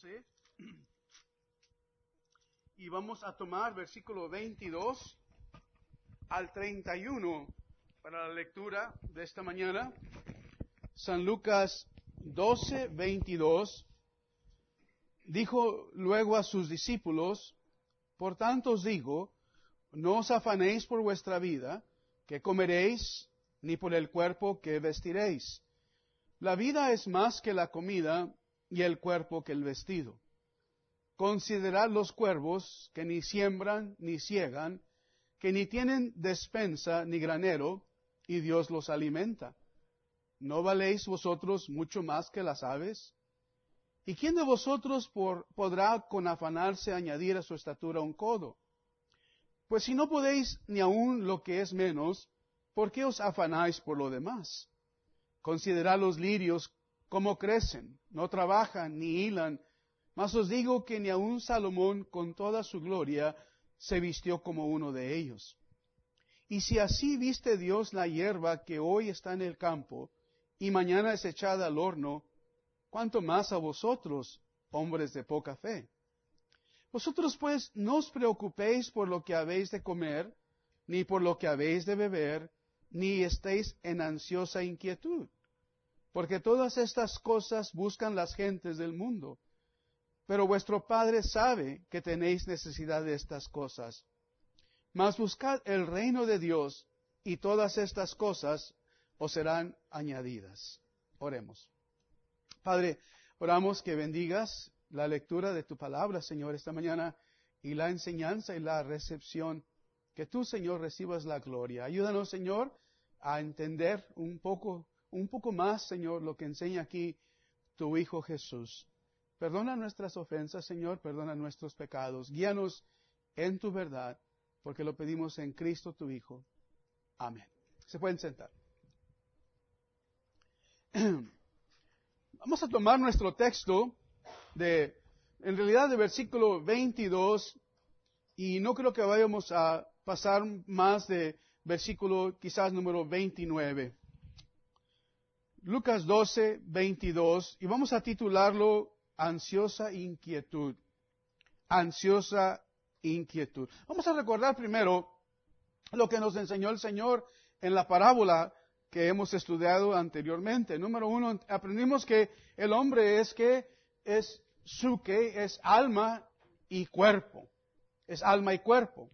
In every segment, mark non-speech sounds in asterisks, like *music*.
12 y vamos a tomar versículo 22 al 31 para la lectura de esta mañana. San Lucas 12, 22 dijo luego a sus discípulos, por tanto os digo, no os afanéis por vuestra vida, que comeréis, ni por el cuerpo que vestiréis. La vida es más que la comida y el cuerpo que el vestido. Considerad los cuervos que ni siembran ni ciegan, que ni tienen despensa ni granero, y Dios los alimenta. ¿No valéis vosotros mucho más que las aves? ¿Y quién de vosotros podrá con afanarse añadir a su estatura un codo? Pues si no podéis ni aun lo que es menos, ¿por qué os afanáis por lo demás? Considerad los lirios cómo crecen, no trabajan ni hilan, mas os digo que ni aun Salomón con toda su gloria se vistió como uno de ellos. Y si así viste Dios la hierba que hoy está en el campo y mañana es echada al horno, ¿cuánto más a vosotros, hombres de poca fe? Vosotros pues no os preocupéis por lo que habéis de comer, ni por lo que habéis de beber, ni estéis en ansiosa inquietud porque todas estas cosas buscan las gentes del mundo. Pero vuestro Padre sabe que tenéis necesidad de estas cosas. Mas buscad el reino de Dios y todas estas cosas os serán añadidas. Oremos. Padre, oramos que bendigas la lectura de tu palabra, Señor, esta mañana y la enseñanza y la recepción. Que tú, Señor, recibas la gloria. Ayúdanos, Señor, a entender un poco un poco más, Señor, lo que enseña aquí tu Hijo Jesús. Perdona nuestras ofensas, Señor, perdona nuestros pecados. Guíanos en tu verdad, porque lo pedimos en Cristo tu Hijo. Amén. Se pueden sentar. *clears throat* Vamos a tomar nuestro texto de, en realidad, de versículo 22, y no creo que vayamos a pasar más de versículo quizás número 29. Lucas 12, 22, y vamos a titularlo Ansiosa inquietud. Ansiosa inquietud. Vamos a recordar primero lo que nos enseñó el Señor en la parábola que hemos estudiado anteriormente. Número uno, aprendimos que el hombre es que es suke, es alma y cuerpo. Es alma y cuerpo.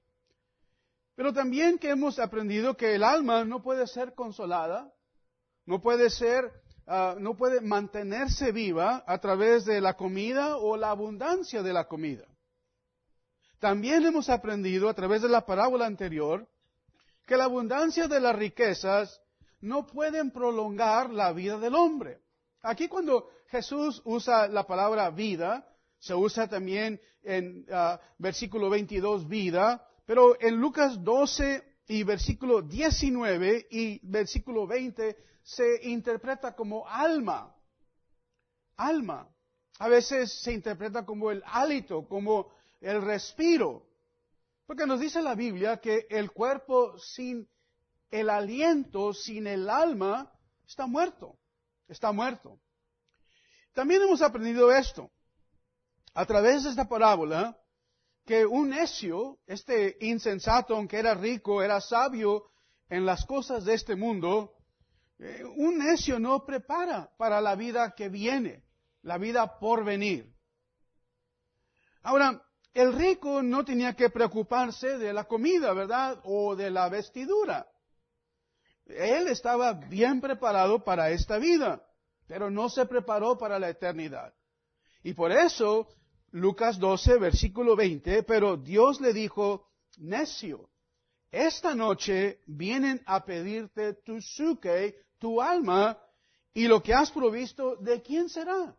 Pero también que hemos aprendido que el alma no puede ser consolada, no puede ser, ah, no puede mantenerse viva a través de la comida o la abundancia de la comida. También hemos aprendido a través de la parábola anterior que la abundancia de las riquezas no pueden prolongar la vida del hombre. Aquí cuando Jesús usa la palabra vida, se usa también en uh, versículo 22 vida, pero en Lucas 12 y versículo 19 y versículo 20 se interpreta como alma. Alma. A veces se interpreta como el hálito, como el respiro. Porque nos dice la Biblia que el cuerpo sin el aliento, sin el alma, está muerto. Está muerto. También hemos aprendido esto. A través de esta parábola, que un necio, este insensato, aunque era rico, era sabio en las cosas de este mundo, eh, un necio no prepara para la vida que viene, la vida por venir. Ahora, el rico no tenía que preocuparse de la comida, ¿verdad? O de la vestidura. Él estaba bien preparado para esta vida, pero no se preparó para la eternidad. Y por eso, Lucas 12, versículo 20, pero Dios le dijo, necio, esta noche vienen a pedirte tu suke, tu alma, y lo que has provisto, ¿de quién será?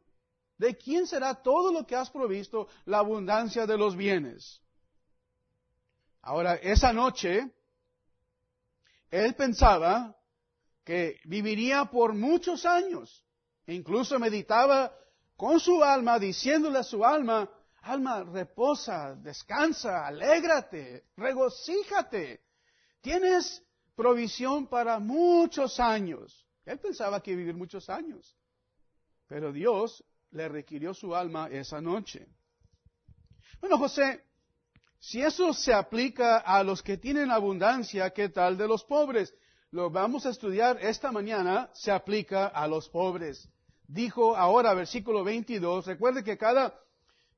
¿De quién será todo lo que has provisto, la abundancia de los bienes? Ahora, esa noche, él pensaba que viviría por muchos años. incluso meditaba con su alma, diciéndole a su alma, alma, reposa, descansa, alégrate, regocíjate. Tienes provisión para muchos años. Él pensaba que vivir muchos años. Pero Dios le requirió su alma esa noche. Bueno, José, si eso se aplica a los que tienen abundancia, ¿qué tal de los pobres? Lo vamos a estudiar esta mañana, se aplica a los pobres. Dijo ahora, versículo 22, recuerde que cada,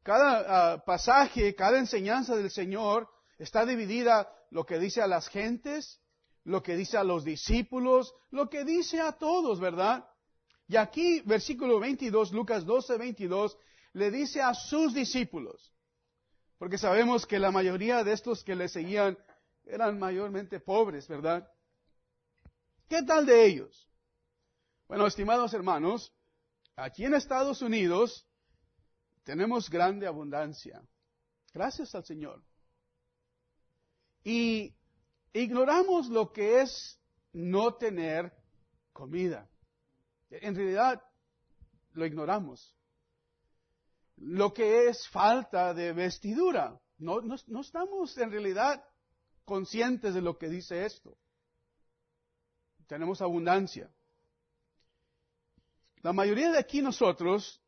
cada ah, pasaje, cada enseñanza del Señor está dividida lo que dice a las gentes, lo que dice a los discípulos, lo que dice a todos, ¿verdad? Y aquí, versículo 22, Lucas 12, 22, le dice a sus discípulos, porque sabemos que la mayoría de estos que le seguían eran mayormente pobres, ¿verdad? ¿Qué tal de ellos? Bueno, estimados hermanos, aquí en Estados Unidos tenemos grande abundancia. Gracias al Señor. Y ignoramos lo que es no tener comida. En realidad, lo ignoramos. Lo que es falta de vestidura. No, no, estamos en realidad conscientes de lo que dice esto. Tenemos abundancia. La mayoría de aquí nosotros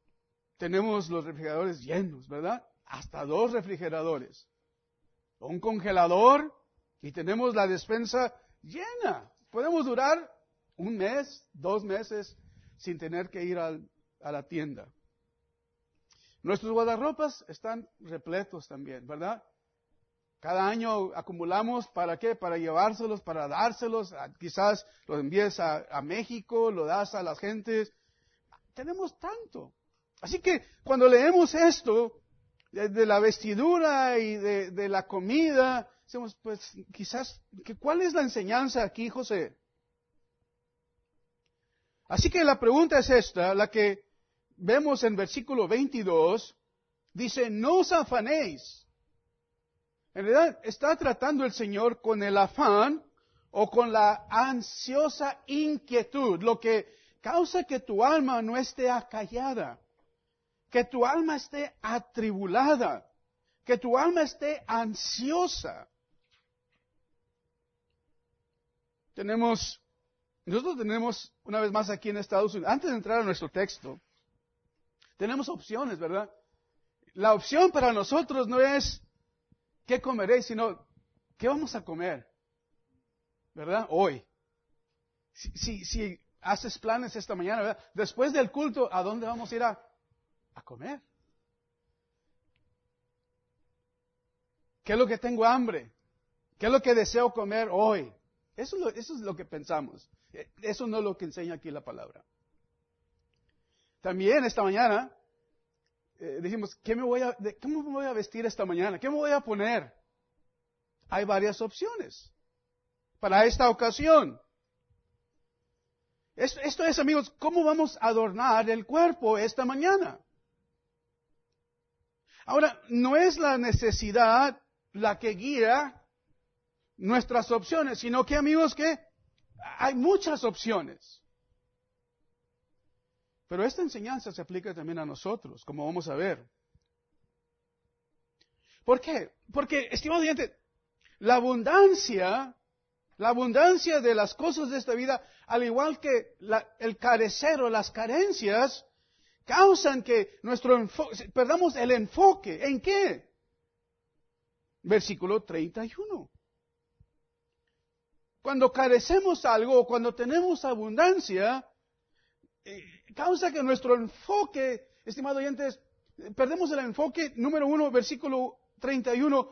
tenemos los refrigeradores llenos, ¿verdad? Hasta dos refrigeradores. Un congelador y tenemos la despensa llena. Podemos durar un mes, dos meses sin tener que ir a la tienda. Nuestros guardarropas están repletos también, ¿verdad? Cada año acumulamos para qué? Para llevárselos, para dárselos. Quizás los envíes a, México, lo das a las gentes. Tenemos tanto. Así que cuando leemos esto, de, la vestidura y de, la comida, decimos, pues quizás, ¿cuál es la enseñanza aquí, José? Así que la pregunta es esta, la que vemos en versículo 22, dice, no os afanéis. En realidad está tratando el Señor con el afán o con la ansiosa inquietud, lo que causa que tu alma no esté acallada, que tu alma esté atribulada, que tu alma esté ansiosa. Tenemos nosotros tenemos, una vez más aquí en Estados Unidos, antes de entrar a nuestro texto, tenemos opciones, ¿verdad? La opción para nosotros no es qué comeréis, sino qué vamos a comer, ¿verdad? Hoy. Si, si, haces planes esta mañana, ¿verdad? Después del culto, ¿a dónde vamos a ir a, a comer? ¿Qué es lo que tengo hambre? ¿Qué es lo que deseo comer hoy? Eso es, lo, que pensamos. Eh, eso no es lo que enseña aquí la palabra. También esta mañana eh, dijimos, ¿qué me voy a, ¿cómo me voy a vestir esta mañana? ¿Qué me voy a poner? Hay varias opciones para esta ocasión. Esto, esto, es, amigos, ¿cómo vamos a adornar el cuerpo esta mañana? Ahora, no es la necesidad la que guía nuestras opciones, sino que amigos que hay muchas opciones. Pero esta enseñanza se aplica también a nosotros, como vamos a ver. ¿Por qué? Porque, estimado oyente, la abundancia, la abundancia de las cosas de esta vida, al igual que el carecer o las carencias, causan que nuestro perdamos el enfoque. ¿En qué? Versículo 31. Cuando carecemos algo, cuando tenemos abundancia, eh, causa que nuestro enfoque, estimado oyentes, perdemos el enfoque, número uno, versículo 31,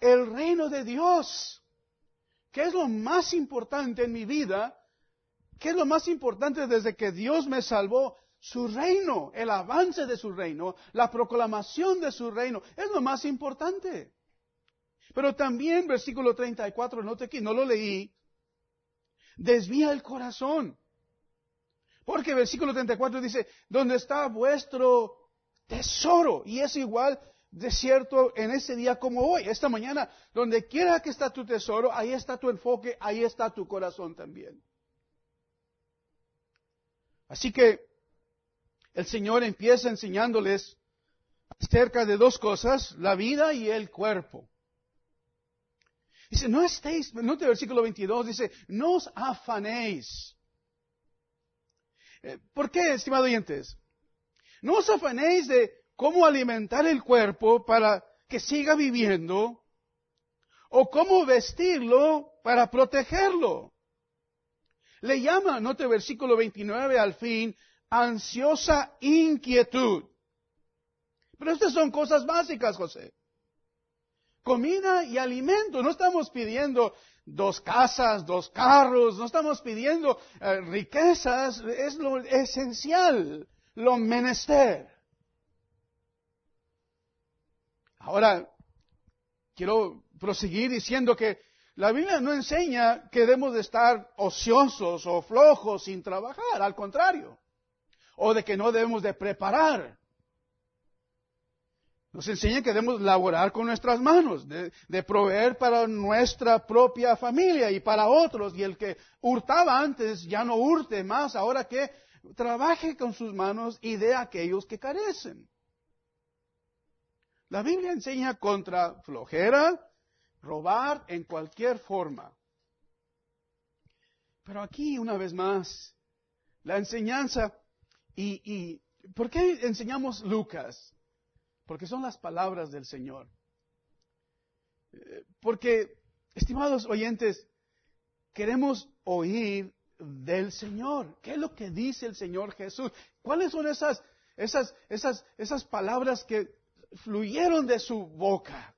el reino de Dios. ¿Qué es lo más importante en mi vida? ¿Qué es lo más importante desde que Dios me salvó? Su reino, el avance de su reino, la proclamación de su reino, es lo más importante. Pero también versículo 34, note aquí, no lo leí, desvía el corazón. Porque versículo 34 dice, donde está vuestro tesoro. Y es igual de cierto en ese día como hoy, esta mañana, donde quiera que está tu tesoro, ahí está tu enfoque, ahí está tu corazón también. Así que el Señor empieza enseñándoles acerca de dos cosas, la vida y el cuerpo. Dice, no estéis, note el versículo 22, dice, no os afanéis. Eh, ¿Por qué, estimados oyentes? No os afanéis de cómo alimentar el cuerpo para que siga viviendo o cómo vestirlo para protegerlo. Le llama, note versículo 29 al fin, ansiosa inquietud. Pero estas son cosas básicas, José. Comida y alimento. No estamos pidiendo dos casas, dos carros, no estamos pidiendo eh, riquezas, es lo esencial, lo menester. Ahora, quiero proseguir diciendo que la Biblia no enseña que debemos de estar ociosos o flojos sin trabajar, al contrario, o de que no debemos de preparar. Nos enseña que debemos laborar con nuestras manos, de, proveer para nuestra propia familia y para otros. Y el que hurtaba antes ya no hurte más, ahora que trabaje con sus manos y de aquellos que carecen. La Biblia enseña contra flojera, robar en cualquier forma. Pero aquí, una vez más, la enseñanza, y, y ¿por qué enseñamos Lucas? Porque son las palabras del Señor. Eh, porque, estimados oyentes, queremos oír del Señor. ¿Qué es lo que dice el Señor Jesús? ¿Cuáles son esas, esas, esas, esas palabras que fluyeron de su boca?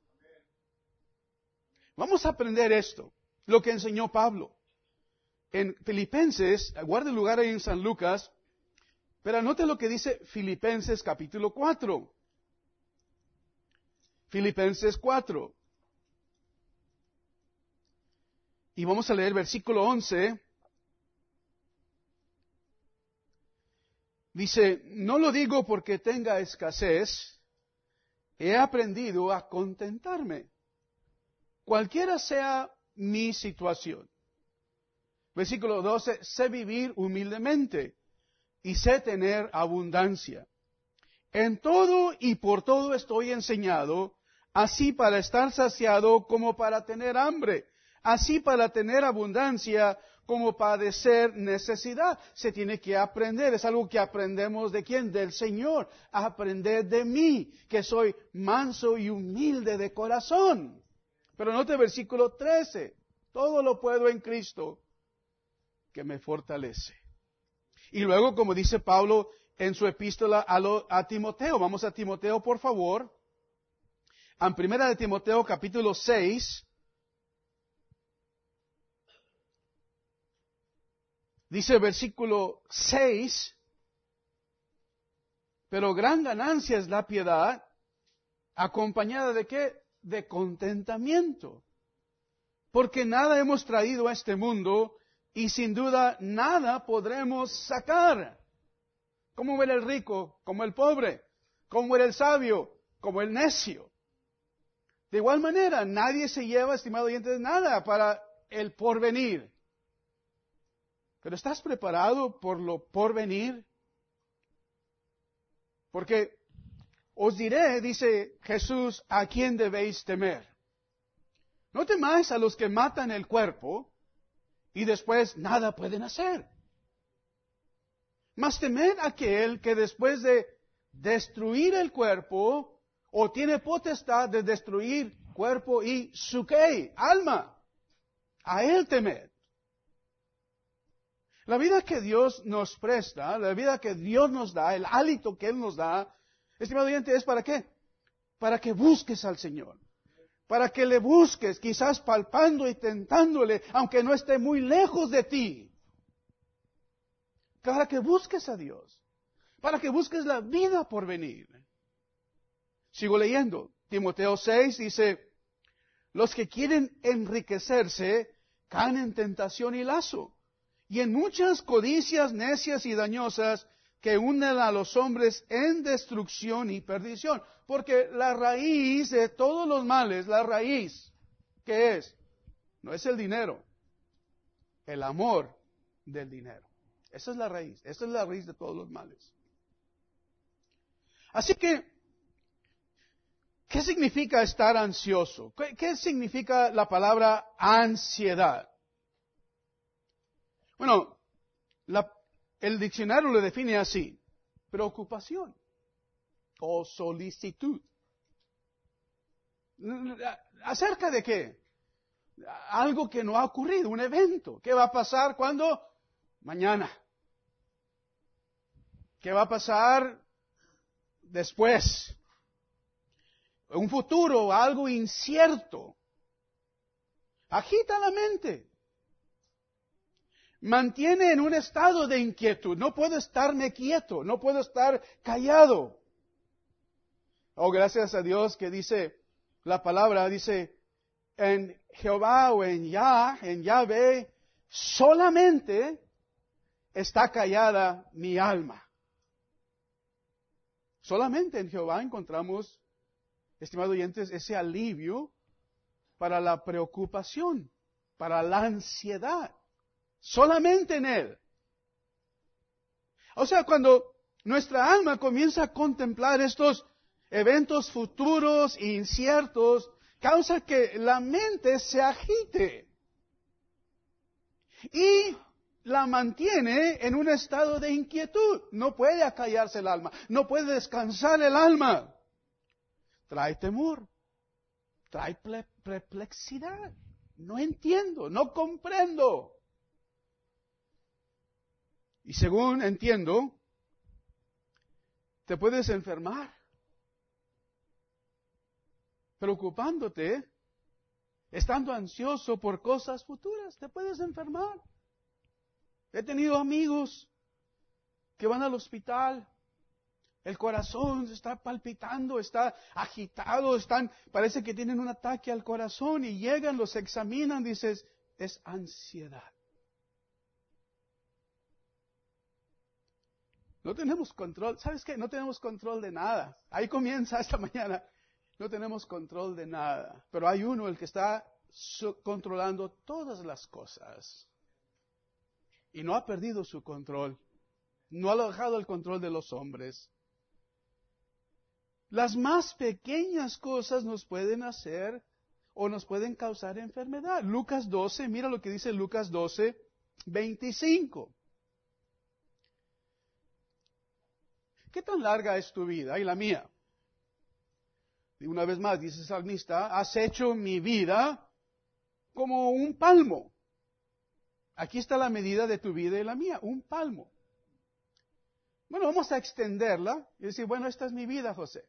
Vamos a aprender esto, lo que enseñó Pablo. En Filipenses, guarde lugar ahí en San Lucas, pero anote lo que dice Filipenses capítulo 4. Filipenses 4. Y vamos a leer versículo 11. Dice, no lo digo porque tenga escasez, he aprendido a contentarme cualquiera sea mi situación. Versículo 12, sé vivir humildemente y sé tener abundancia. En todo y por todo estoy enseñado, así para estar saciado como para tener hambre, así para tener abundancia como padecer necesidad. Se tiene que aprender, es algo que aprendemos de quién, del Señor, aprender de mí, que soy manso y humilde de corazón. Pero note versículo 13. Todo lo puedo en Cristo que me fortalece. Y luego, como dice Pablo en su epístola a, Timoteo, vamos a Timoteo, por favor. En primera de Timoteo, capítulo 6. Dice el versículo 6, pero gran ganancia es la piedad, acompañada de qué? de contentamiento. Porque nada hemos traído a este mundo y sin duda nada podremos sacar. ¿Cómo era el rico? Como el pobre. ¿Cómo era el sabio? Como el necio. De igual manera, nadie se lleva, estimado oyente, nada para el porvenir. Pero ¿estás preparado por lo porvenir? Porque os diré, dice Jesús, a quién debéis temer. No temáis a los que matan el cuerpo y después nada pueden hacer. Mas temed aquel que después de destruir el cuerpo o tiene potestad de destruir cuerpo y su qué, alma. A él temed. La vida que Dios nos presta, la vida que Dios nos da, el hálito que Él nos da, Estimado oyente, ¿es para qué? Para que busques al Señor. Para que le busques, quizás palpando y tentándole, aunque no esté muy lejos de ti. Para que busques a Dios. Para que busques la vida por venir. Sigo leyendo. Timoteo 6 dice, los que quieren enriquecerse caen en tentación y lazo, y en muchas codicias necias y dañosas que unen a los hombres en destrucción y perdición. Porque la raíz de todos los males, la raíz, ¿qué es? No es el dinero, el amor del dinero. Esa es la raíz, esa es la raíz de todos los males. Así que, ¿qué significa estar ansioso? ¿Qué, significa la palabra ansiedad? Bueno, la, el diccionario lo define así, preocupación. o solicitud. ¿Acerca de qué? Algo que no ha ocurrido, un evento. ¿Qué va a pasar cuando? Mañana. ¿Qué va a pasar después? Un futuro, algo incierto. Agita la mente. Mantiene en un estado de inquietud. No puedo estarme quieto, no puedo estar callado. Oh, gracias a Dios que dice la palabra, dice, en Jehová o en Yah, en Yahvé, solamente está callada mi alma. Solamente en Jehová encontramos, estimados oyentes, ese alivio para la preocupación, para la ansiedad. Solamente en Él. O sea, cuando nuestra alma comienza a contemplar estos eventos futuros e inciertos, causa que la mente se agite y la mantiene en un estado de inquietud. No puede acallarse el alma, no puede descansar el alma. Trae temor, trae perplexidad. No entiendo, no comprendo. Y según entiendo, te puedes enfermar preocupándote, estando ansioso por cosas futuras, te puedes enfermar. He tenido amigos que van al hospital, el corazón está palpitando, está agitado, están, parece que tienen un ataque al corazón y llegan, los examinan, dices, es ansiedad. No tenemos control, ¿sabes qué? No tenemos control de nada. Ahí comienza esta *laughs* mañana no tenemos control de nada, pero hay uno el que está controlando todas las cosas. Y no ha perdido su control. No ha dejado el control de los hombres. Las más pequeñas cosas nos pueden hacer o nos pueden causar enfermedad. Lucas 12, mira lo que dice Lucas 12, 25. ¿Qué tan larga es tu vida y la mía? Y una vez más, dice el salmista, has hecho mi vida como un palmo. Aquí está la medida de tu vida y la mía, un palmo. Bueno, vamos a extenderla y decir, bueno, esta es mi vida, José.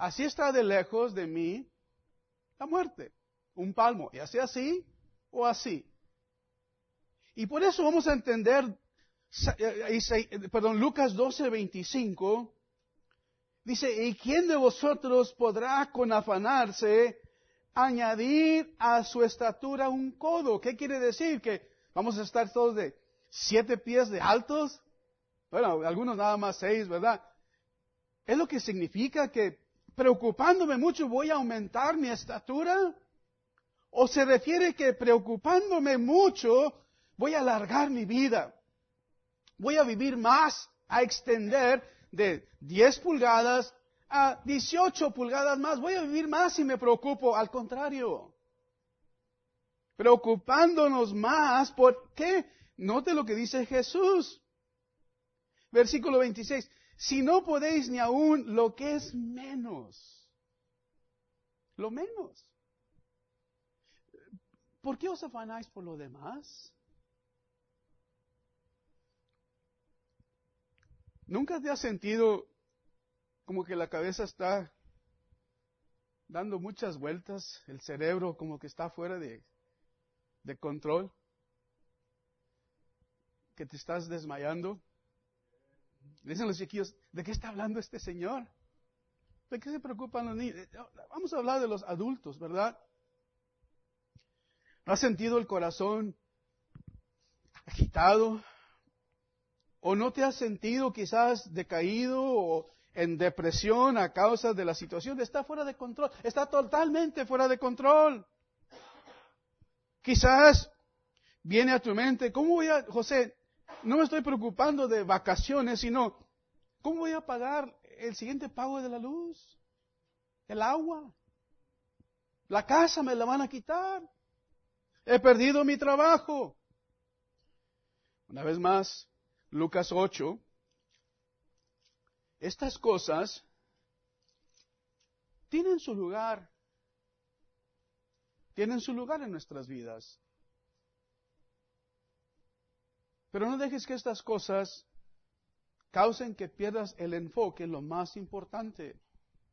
Así está de lejos de mí la muerte, un palmo, y así así o así. Y por eso vamos a entender, eh, eh, perdón, Lucas 12, 25, Dice, ¿y quién de vosotros podrá con afanarse añadir a su estatura un codo? ¿Qué quiere decir? ¿Que vamos a estar todos de siete pies de altos? Bueno, algunos nada más seis, ¿verdad? ¿Es lo que significa que preocupándome mucho voy a aumentar mi estatura? ¿O se refiere que preocupándome mucho voy a alargar mi vida? Voy a vivir más, a extender de 10 pulgadas a 18 pulgadas más. Voy a vivir más si me preocupo. Al contrario. Preocupándonos más. ¿Por qué? Note lo que dice Jesús. Versículo 26. Si no podéis ni aún lo que es menos. Lo menos. ¿Por qué os afanáis por lo demás? ¿Nunca te has sentido como que la cabeza está dando muchas vueltas, el cerebro como que está fuera de, control? ¿Que te estás desmayando? Dicen los chiquillos, ¿de qué está hablando este señor? ¿De qué se preocupan los niños? Vamos a hablar de los adultos, ¿verdad? ¿Has sentido el corazón agitado? ¿O no te has sentido quizás decaído o en depresión a causa de la situación? Está fuera de control, está totalmente fuera de control. Quizás viene a tu mente, ¿cómo voy a, José, no me estoy preocupando de vacaciones, sino, ¿cómo voy a pagar el siguiente pago de la luz? El agua. La casa me la van a quitar. He perdido mi trabajo. Una vez más, Lucas 8. Estas cosas tienen su lugar. Tienen su lugar en nuestras vidas. Pero no dejes que estas cosas causen que pierdas el enfoque en lo más importante,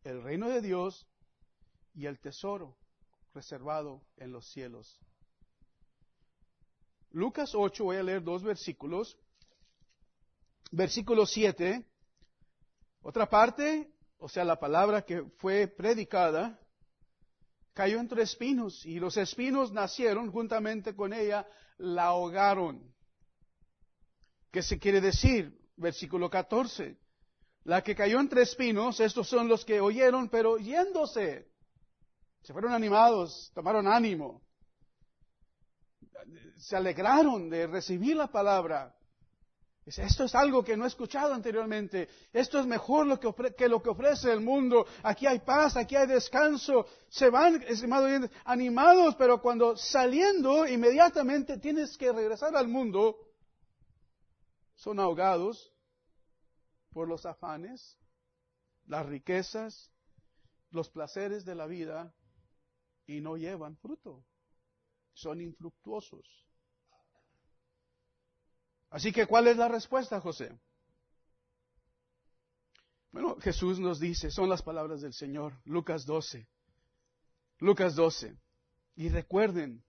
el reino de Dios y el tesoro reservado en los cielos. Lucas 8, voy a leer dos versículos. Versículo 7, otra parte, o sea, la palabra que fue predicada, cayó entre espinos y los espinos nacieron juntamente con ella, la ahogaron. ¿Qué se quiere decir? Versículo 14. La que cayó entre espinos, estos son los que oyeron, pero yéndose, se fueron animados, tomaron ánimo, se alegraron de recibir la palabra. Esto es algo que no he escuchado anteriormente. Esto es mejor lo que, que lo que ofrece el mundo. Aquí hay paz, aquí hay descanso. Se van, estimados animados, pero cuando saliendo inmediatamente tienes que regresar al mundo, son ahogados por los afanes, las riquezas, los placeres de la vida y no llevan fruto. Son infructuosos. Así que, ¿cuál es la respuesta, José? Bueno, Jesús nos dice, son las palabras del Señor, Lucas 12. Lucas 12. Y recuerden,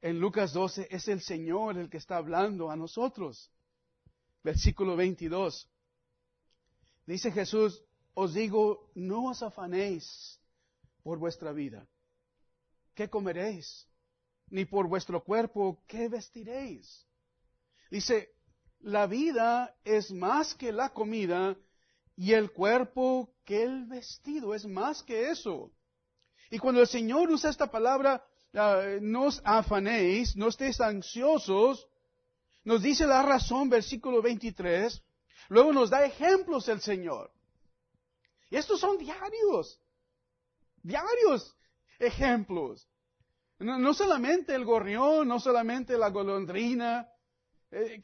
en Lucas 12 es el Señor el que está hablando a nosotros versículo 22. Dice Jesús, os digo, no os afanéis por vuestra vida. ¿Qué comeréis? Ni por vuestro cuerpo, ¿qué vestiréis? Dice, la vida es más que la comida y el cuerpo que el vestido, es más que eso. Y cuando el Señor usa esta palabra, uh, no os afanéis, no estéis ansiosos, nos dice la razón, versículo 23. Luego nos da ejemplos el Señor. Y estos son diarios. Diarios ejemplos. No, solamente el gorrión, no solamente la golondrina. Eh,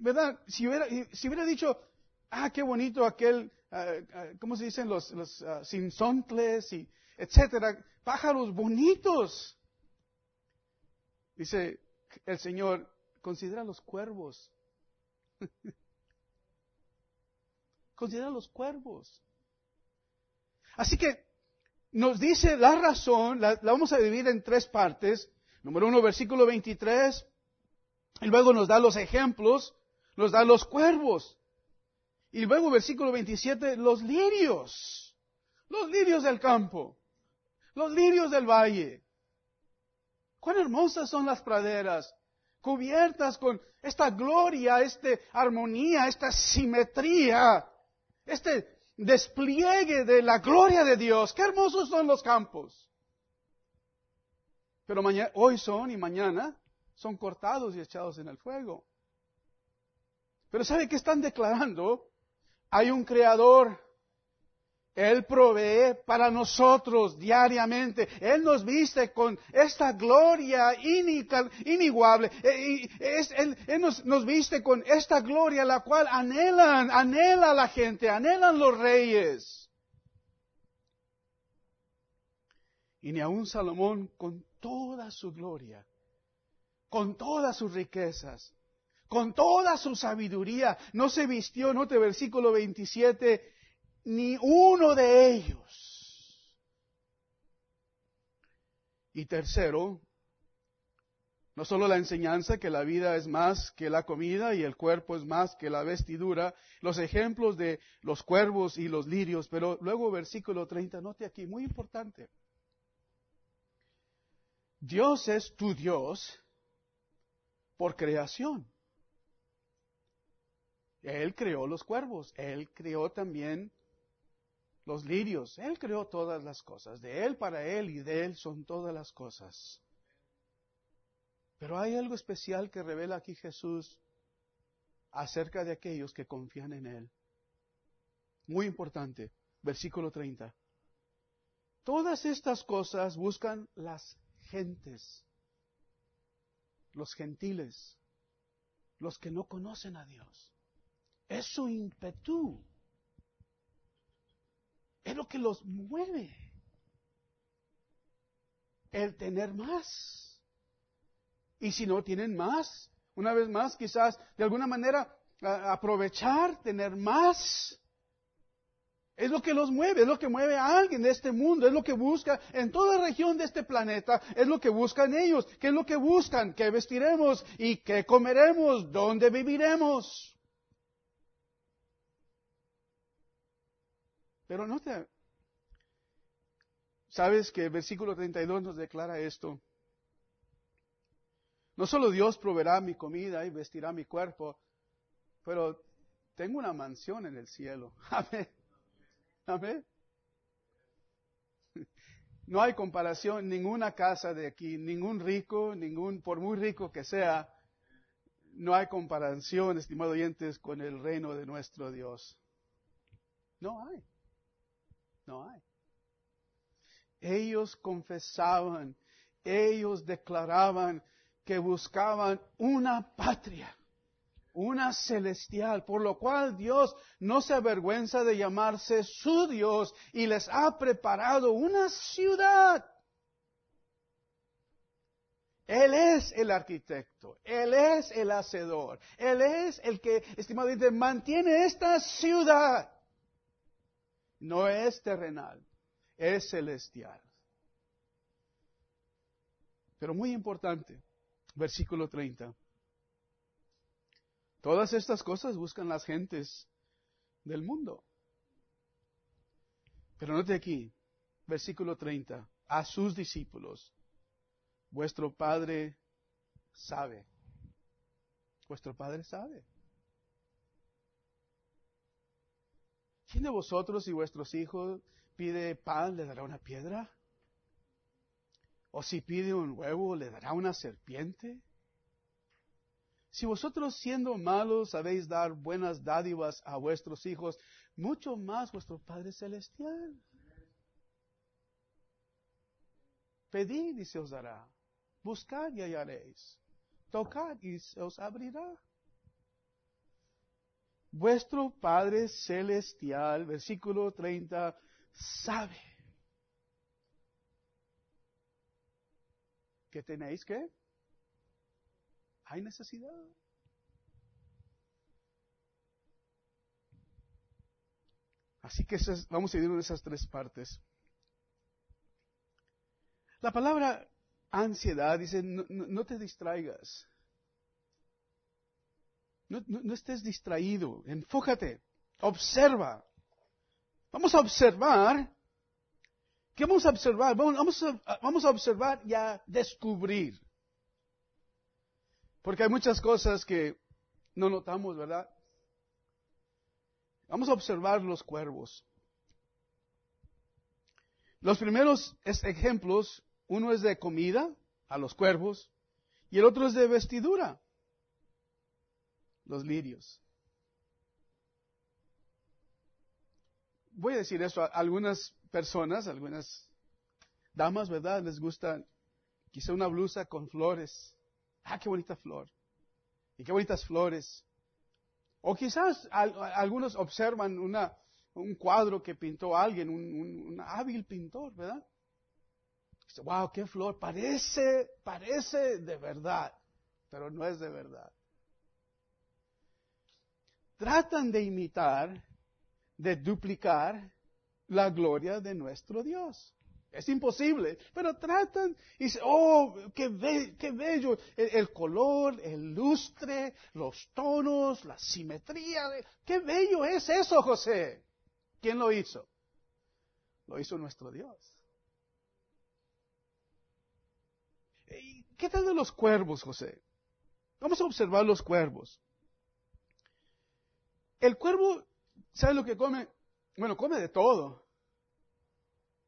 ¿Verdad? Si hubiera, si hubiera dicho, ah, qué bonito aquel, ah, ah, ¿cómo se dicen? Los, los uh, sinsontles y etcétera. Pájaros bonitos. Dice el Señor, Considera los cuervos. *laughs* Considera los cuervos. Así que nos dice la razón, la, vamos a dividir en tres partes. Número uno, versículo 23. Y luego nos da los ejemplos, nos da los cuervos. Y luego, versículo 27, los lirios. Los lirios del campo. Los lirios del valle. Cuán hermosas son las praderas cubiertas con esta gloria, esta armonía, esta simetría, este despliegue de la gloria de Dios. Qué hermosos son los campos. Pero hoy son y mañana son cortados y echados en el fuego. Pero ¿sabe qué están declarando? Hay un creador él provee para nosotros diariamente. Él nos viste con esta gloria iniguable. Eh, él, nos, nos, viste con esta gloria la cual anhelan, anhela la gente, anhelan los reyes. Y ni aun Salomón con toda su gloria, con todas sus riquezas, con toda su sabiduría, no se vistió, note versículo 27, ni uno de ellos. Y tercero, no solo la enseñanza que la vida es más que la comida y el cuerpo es más que la vestidura, los ejemplos de los cuervos y los lirios, pero luego versículo 30, note aquí, muy importante. Dios es tu Dios por creación. Él creó los cuervos, Él creó también los lirios. Él creó todas las cosas. De Él para Él y de Él son todas las cosas. Pero hay algo especial que revela aquí Jesús acerca de aquellos que confían en Él. Muy importante. Versículo 30. Todas estas cosas buscan las gentes, los gentiles, los que no conocen a Dios. Es su ímpetu es lo que los mueve. El tener más. Y si no tienen más, una vez más, quizás de alguna manera aprovechar, tener más. Es lo que los mueve, es lo que mueve a alguien de este mundo, es lo que busca en toda región de este planeta, es lo que buscan ellos. ¿Qué es lo que buscan? ¿Qué vestiremos? ¿Y qué comeremos? ¿Dónde viviremos? Pero no te... ¿Sabes que el versículo 32 nos declara esto? No solo Dios proveerá mi comida y vestirá mi cuerpo, pero tengo una mansión en el cielo. *laughs* Amén. Amén. No hay comparación, ninguna casa de aquí, ningún rico, ningún, por muy rico que sea, no hay comparación, estimados oyentes, con el reino de nuestro Dios. No hay. No hay. Ellos confesaban, ellos declaraban que buscaban una patria una celestial, por lo cual Dios no se avergüenza de llamarse su Dios y les ha preparado una ciudad. Él es el arquitecto, Él es el hacedor, Él es el que, estimado, mantiene esta ciudad. No es terrenal, es celestial. Pero muy importante, versículo 30. Todas estas cosas buscan las gentes del mundo. Pero note aquí, versículo 30, a sus discípulos, vuestro Padre sabe. Vuestro Padre sabe. ¿Quién de vosotros y vuestros hijos pide pan, le dará una piedra? ¿O si pide un huevo, le dará una serpiente? Si vosotros siendo malos sabéis dar buenas dádivas a vuestros hijos, mucho más vuestro Padre Celestial. Pedid y se os dará. Buscad y hallaréis. Tocad y se os abrirá. Vuestro Padre Celestial, versículo 30, sabe que tenéis que hay necesidad. Así que vamos a dividir en esas tres partes. La palabra ansiedad dice, no, te distraigas. No, estés distraído, enfócate, observa. Vamos a observar. ¿Qué vamos a observar? Vamos, vamos a observar y a descubrir. Porque hay muchas cosas que no notamos, ¿verdad? Vamos a observar los cuervos. Los primeros ejemplos, uno es de comida a los cuervos y el otro es de vestidura, los lirios. Voy a decir eso a algunas personas, algunas damas, ¿verdad? Les gusta quizá una blusa con flores Ah, qué bonita flor. Y qué bonitas flores. O quizás algunos observan una, un cuadro que pintó alguien, un, hábil pintor, ¿verdad? Dice, wow, qué flor. Parece, parece de verdad, pero no es de verdad. Tratan de imitar, de duplicar la gloria de nuestro Dios. Es imposible, pero tratan y dicen, oh, qué, bello, el, color, el lustre, los tonos, la simetría, qué bello es eso, José. ¿Quién lo hizo? Lo hizo nuestro Dios. ¿Qué tal de los cuervos, José? Vamos a observar los cuervos. El cuervo, ¿sabe lo que come? Bueno, come de todo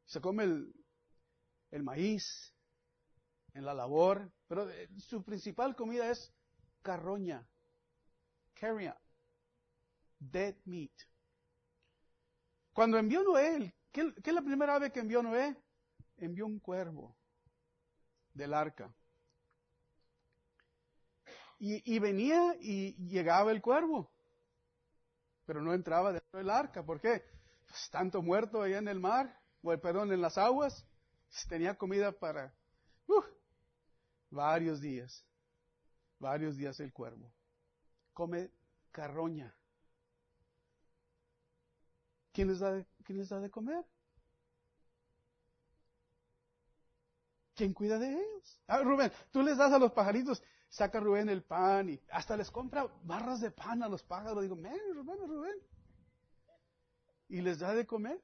se come el, maíz en la labor, pero eh, su principal comida es carroña, carrion, dead meat. Cuando envió Noé, ¿qué, ¿qué, es la primera ave que envió Noé? Envió un cuervo del arca. Y, venía y llegaba el cuervo, pero no entraba dentro del arca. ¿Por qué? pues, tanto muerto allá en el mar, o perdón, en las aguas, tenía comida para uh, varios días, varios días el cuervo. Come carroña. ¿Quién les da de, quién les da de comer? ¿Quién cuida de ellos? Ah, Rubén, tú les das a los pajaritos, saca Rubén el pan y hasta les compra barras de pan a los pájaros. Digo, ven, Rubén, Rubén. Y les da de comer.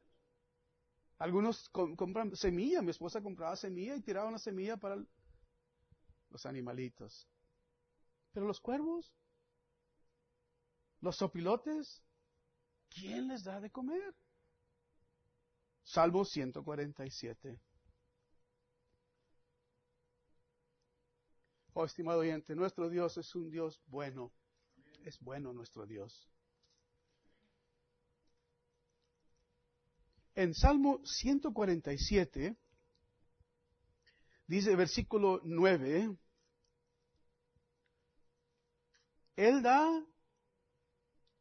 Algunos compran semilla, mi esposa compraba semilla y tiraba una semilla para los animalitos. Pero los cuervos, los sopilotes, ¿quién les da de comer? Salmo 147. Oh, estimado oyente, nuestro Dios es un Dios bueno. Es bueno nuestro Dios. En Salmo 147, dice versículo 9, Él da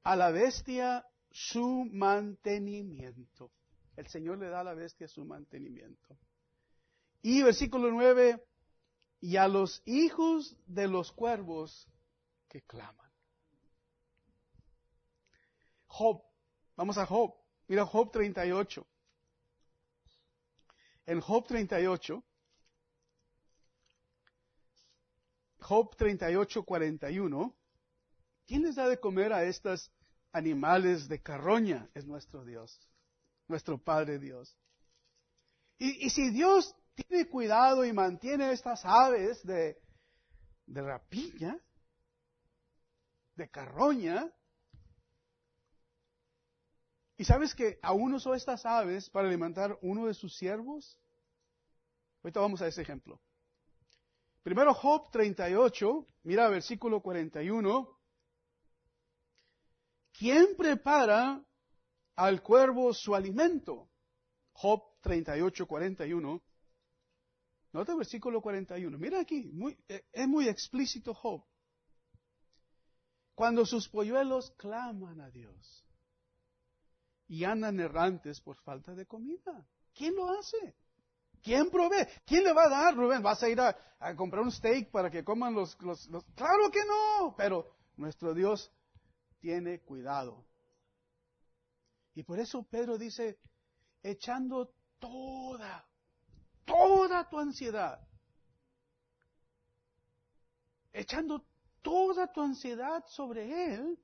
a la bestia su mantenimiento. El Señor le da a la bestia su mantenimiento. Y versículo 9, y a los hijos de los cuervos que claman. Job, vamos a Job, mira Job 38. En Job 38, Job 38, 41, ¿quién les da de comer a estos animales de carroña? Es nuestro Dios, nuestro Padre Dios. Y, y si Dios tiene cuidado y mantiene estas aves de, de rapiña, de carroña. ¿Y sabes que aún usó estas aves para alimentar uno de sus siervos? Ahorita vamos a ese ejemplo. Primero Job 38, mira versículo 41. ¿Quién prepara al cuervo su alimento? Job 38, 41. Nota versículo 41. Mira aquí, eh, es muy explícito Job. Cuando sus polluelos claman a Dios y andan errantes por falta de comida. ¿Quién lo hace? ¿Quién provee? ¿Quién le va a dar, Rubén? ¿Vas a ir a, comprar un steak para que coman los, los... Claro que no, pero nuestro Dios tiene cuidado. Y por eso Pedro dice, echando toda toda tu ansiedad, echando toda tu ansiedad sobre Él,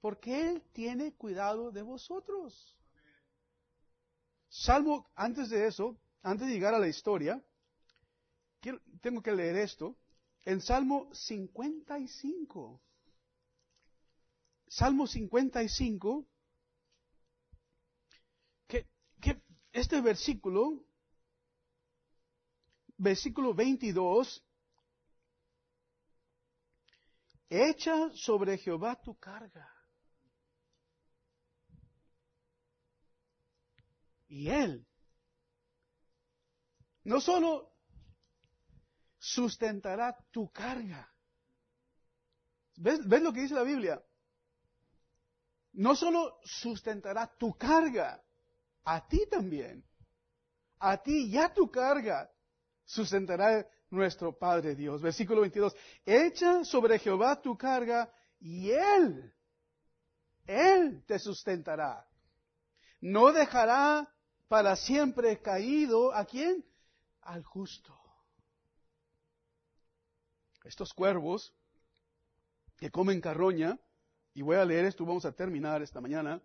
porque Él tiene cuidado de vosotros. Salmo, antes de eso, antes de llegar a la historia, tengo que leer esto, en Salmo 55. Salmo 55, que, que este versículo versículo 22, echa sobre Jehová tu carga. Y Él no solo sustentará tu carga. ¿Ves, ¿Ves, lo que dice la Biblia? No solo sustentará tu carga, a ti también. A ti ya tu carga sustentará nuestro Padre Dios. Versículo 22. Echa sobre Jehová tu carga y Él, Él te sustentará. No dejará para siempre caído a quién? Al justo. Estos cuervos que comen carroña, y voy a leer esto, vamos a terminar esta mañana.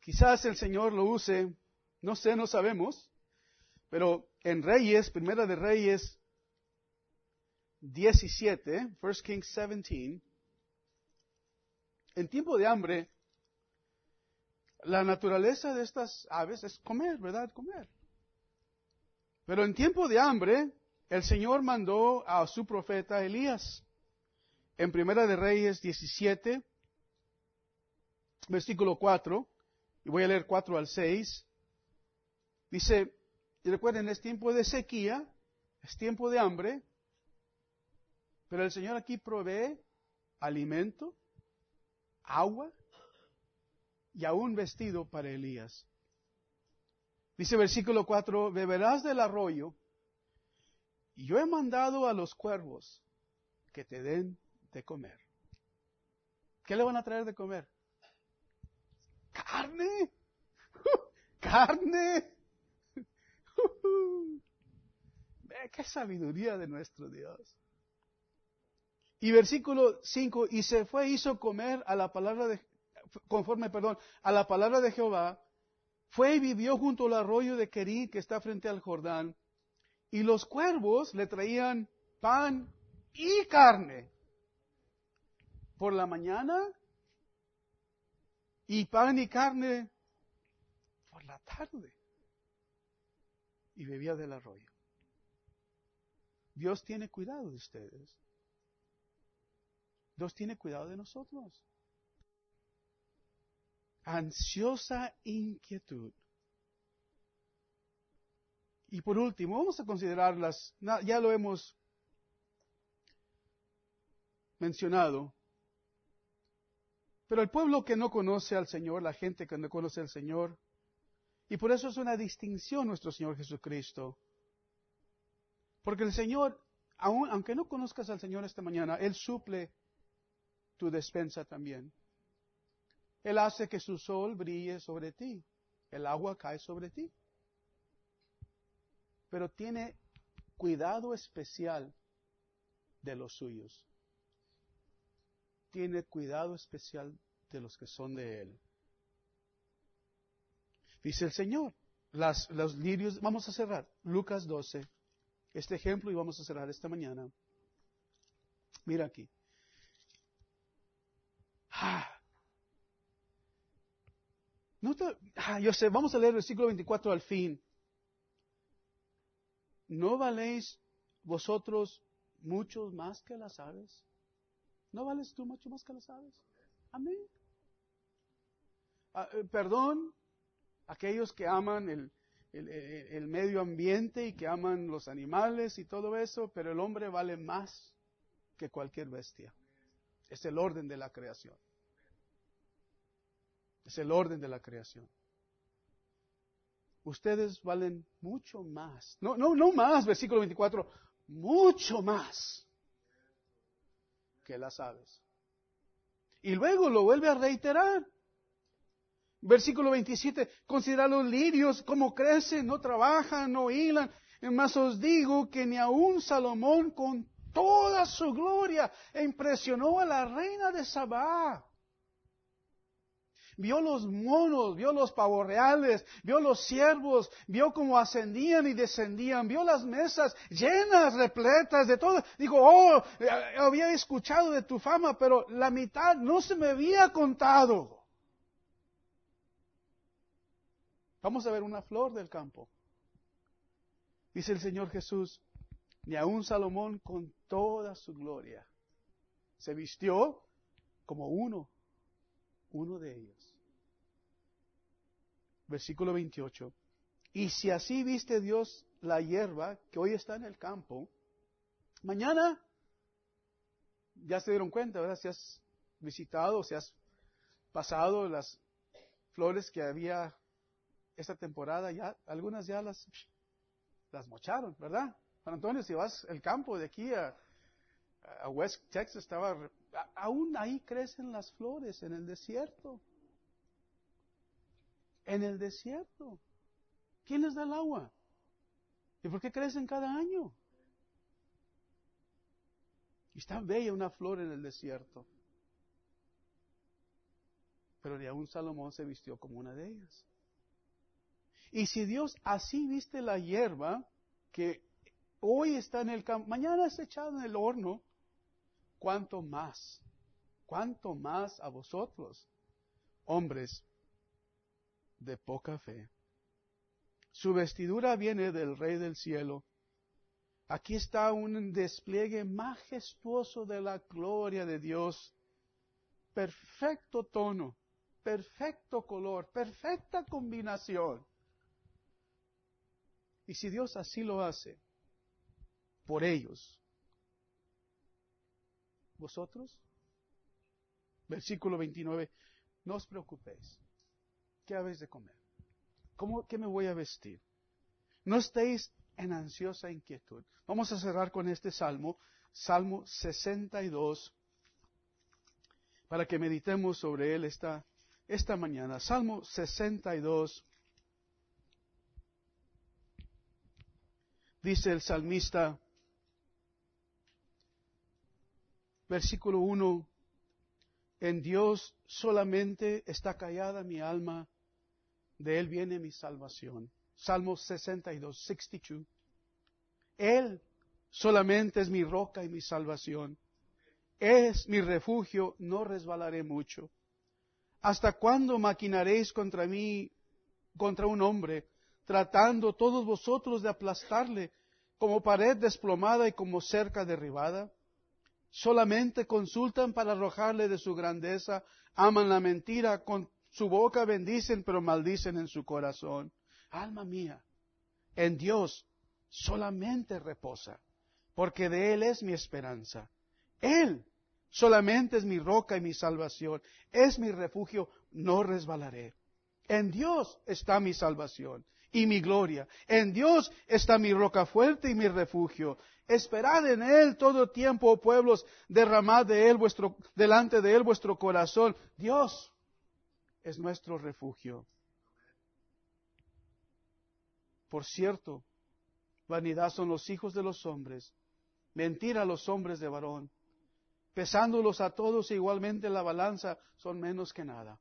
Quizás el Señor lo use, no sé, no sabemos, pero en Reyes, Primera de Reyes 17, 1 Kings 17, en tiempo de hambre, la naturaleza de estas aves es comer, ¿verdad? Comer. Pero en tiempo de hambre, el Señor mandó a su profeta Elías. En Primera de Reyes 17, versículo 4, y voy a leer 4 al 6, dice, recuerden, es tiempo de sequía, es tiempo de hambre, pero el Señor aquí provee alimento, agua y aún vestido para Elías. Dice versículo 4, beberás del arroyo, y yo he mandado a los cuervos que te den de comer. ¿Qué le van a traer de comer? Carne. *laughs* Carne. *laughs* Ve qué sabiduría de nuestro Dios. Y versículo 5, y se fue, hizo comer a la palabra de, conforme, perdón, a la palabra de Jehová, fue y vivió junto al arroyo de Querí que está frente al Jordán, y los cuervos le traían pan y carne por la mañana y pan y carne por la tarde. Y bebía del arroyo. Dios tiene cuidado de ustedes. Dios tiene cuidado de nosotros. Ansiosa inquietud. Y por último, vamos a considerar las, ya lo hemos mencionado, pero el pueblo que no conoce al Señor, la gente que no conoce al Señor, y por eso es una distinción nuestro Señor Jesucristo. Porque el Señor, aunque no conozcas al Señor esta mañana, Él suple tu despensa también. Él hace que su sol brille sobre ti. El agua cae sobre ti. Pero tiene cuidado especial de los suyos. Tiene cuidado especial de los que son de Él. Dice el Señor, las, los lirios, vamos a cerrar, Lucas 12, este ejemplo y vamos a cerrar esta mañana. Mira aquí. Ah. No ah, yo sé, vamos a leer el versículo 24 al fin. ¿No valéis vosotros muchos más que las aves? ¿No vales tú mucho más que las aves? Amén. Ah, eh, perdón, aquellos que aman el, medio ambiente y que aman los animales y todo eso, pero el hombre vale más que cualquier bestia. Es el orden de la creación. Es el orden de la creación. Ustedes valen mucho más. No, no, no más, versículo 24. Mucho más que las aves. Y luego lo vuelve a reiterar. Versículo 27, considera los lirios, cómo crecen, no trabajan, no hilan. Más os digo que ni aun Salomón con toda su gloria impresionó a la reina de Sabá vio los monos, vio los pavorreales, vio los siervos, vio cómo ascendían y descendían, vio las mesas llenas, repletas de todo. Dijo, oh, eh, había escuchado de tu fama, pero la mitad no se me había contado. Vamos a ver una flor del campo. Dice el Señor Jesús, ni aun Salomón con toda su gloria se vistió como uno, uno de ellos versículo 28. Y si así viste Dios la hierba que hoy está en el campo, mañana ya se dieron cuenta, ¿verdad? Si has visitado, si has pasado las flores que había esta temporada, ya algunas ya las, las mocharon, ¿verdad? Juan Antonio, si vas al campo de aquí a, a West Texas, estaba, aún ahí crecen las flores en el desierto en el desierto. ¿Quién les da el agua? ¿Y por qué crecen cada año? Y está bella una flor en el desierto. Pero ni aún Salomón se vistió como una de ellas. Y si Dios así viste la hierba, que hoy está en el campo, mañana es echada en el horno, ¿cuánto más? ¿Cuánto más a vosotros, hombres de poca fe. Su vestidura viene del Rey del Cielo. Aquí está un despliegue majestuoso de la gloria de Dios. Perfecto tono, perfecto color, perfecta combinación. Y si Dios así lo hace, por ellos, vosotros, versículo 29, no os preocupéis ¿qué habéis de comer? ¿Cómo, ¿Qué me voy a vestir? No estéis en ansiosa inquietud. Vamos a cerrar con este salmo, Salmo 62, para que meditemos sobre él esta, esta mañana. Salmo 62. Dice el salmista, versículo 1, en Dios solamente está callada mi alma, de Él viene mi salvación. Salmo 62, 62. Él solamente es mi roca y mi salvación. Es mi refugio, no resbalaré mucho. ¿Hasta cuándo maquinaréis contra mí, contra un hombre, tratando todos vosotros de aplastarle como pared desplomada y como cerca derribada? solamente consultan para arrojarle de su grandeza, aman la mentira, con su boca bendicen, pero maldicen en su corazón. Alma mía, en Dios solamente reposa, porque de Él es mi esperanza. Él solamente es mi roca y mi salvación, es mi refugio, no resbalaré. En Dios está mi salvación y mi gloria. En Dios está mi roca fuerte y mi refugio. Esperad en Él todo tiempo, oh pueblos, derramad de Él vuestro, delante de Él vuestro corazón. Dios es nuestro refugio. Por cierto, vanidad son los hijos de los hombres, mentira los hombres de varón. Pesándolos a todos igualmente en la balanza, son menos que nada.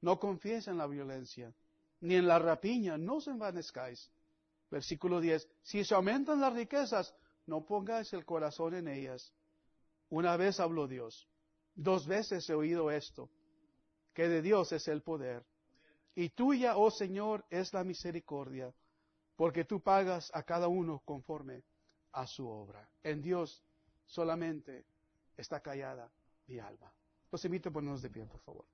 No confíes en la violencia ni en la rapiña, no os envanezcáis. Versículo 10. Si se aumentan las riquezas, no pongáis el corazón en ellas. Una vez habló Dios. Dos veces he oído esto, que de Dios es el poder. Y tuya, oh Señor, es la misericordia, porque tú pagas a cada uno conforme a su obra. En Dios solamente está callada mi alma. Los invito a ponernos de pie, por favor.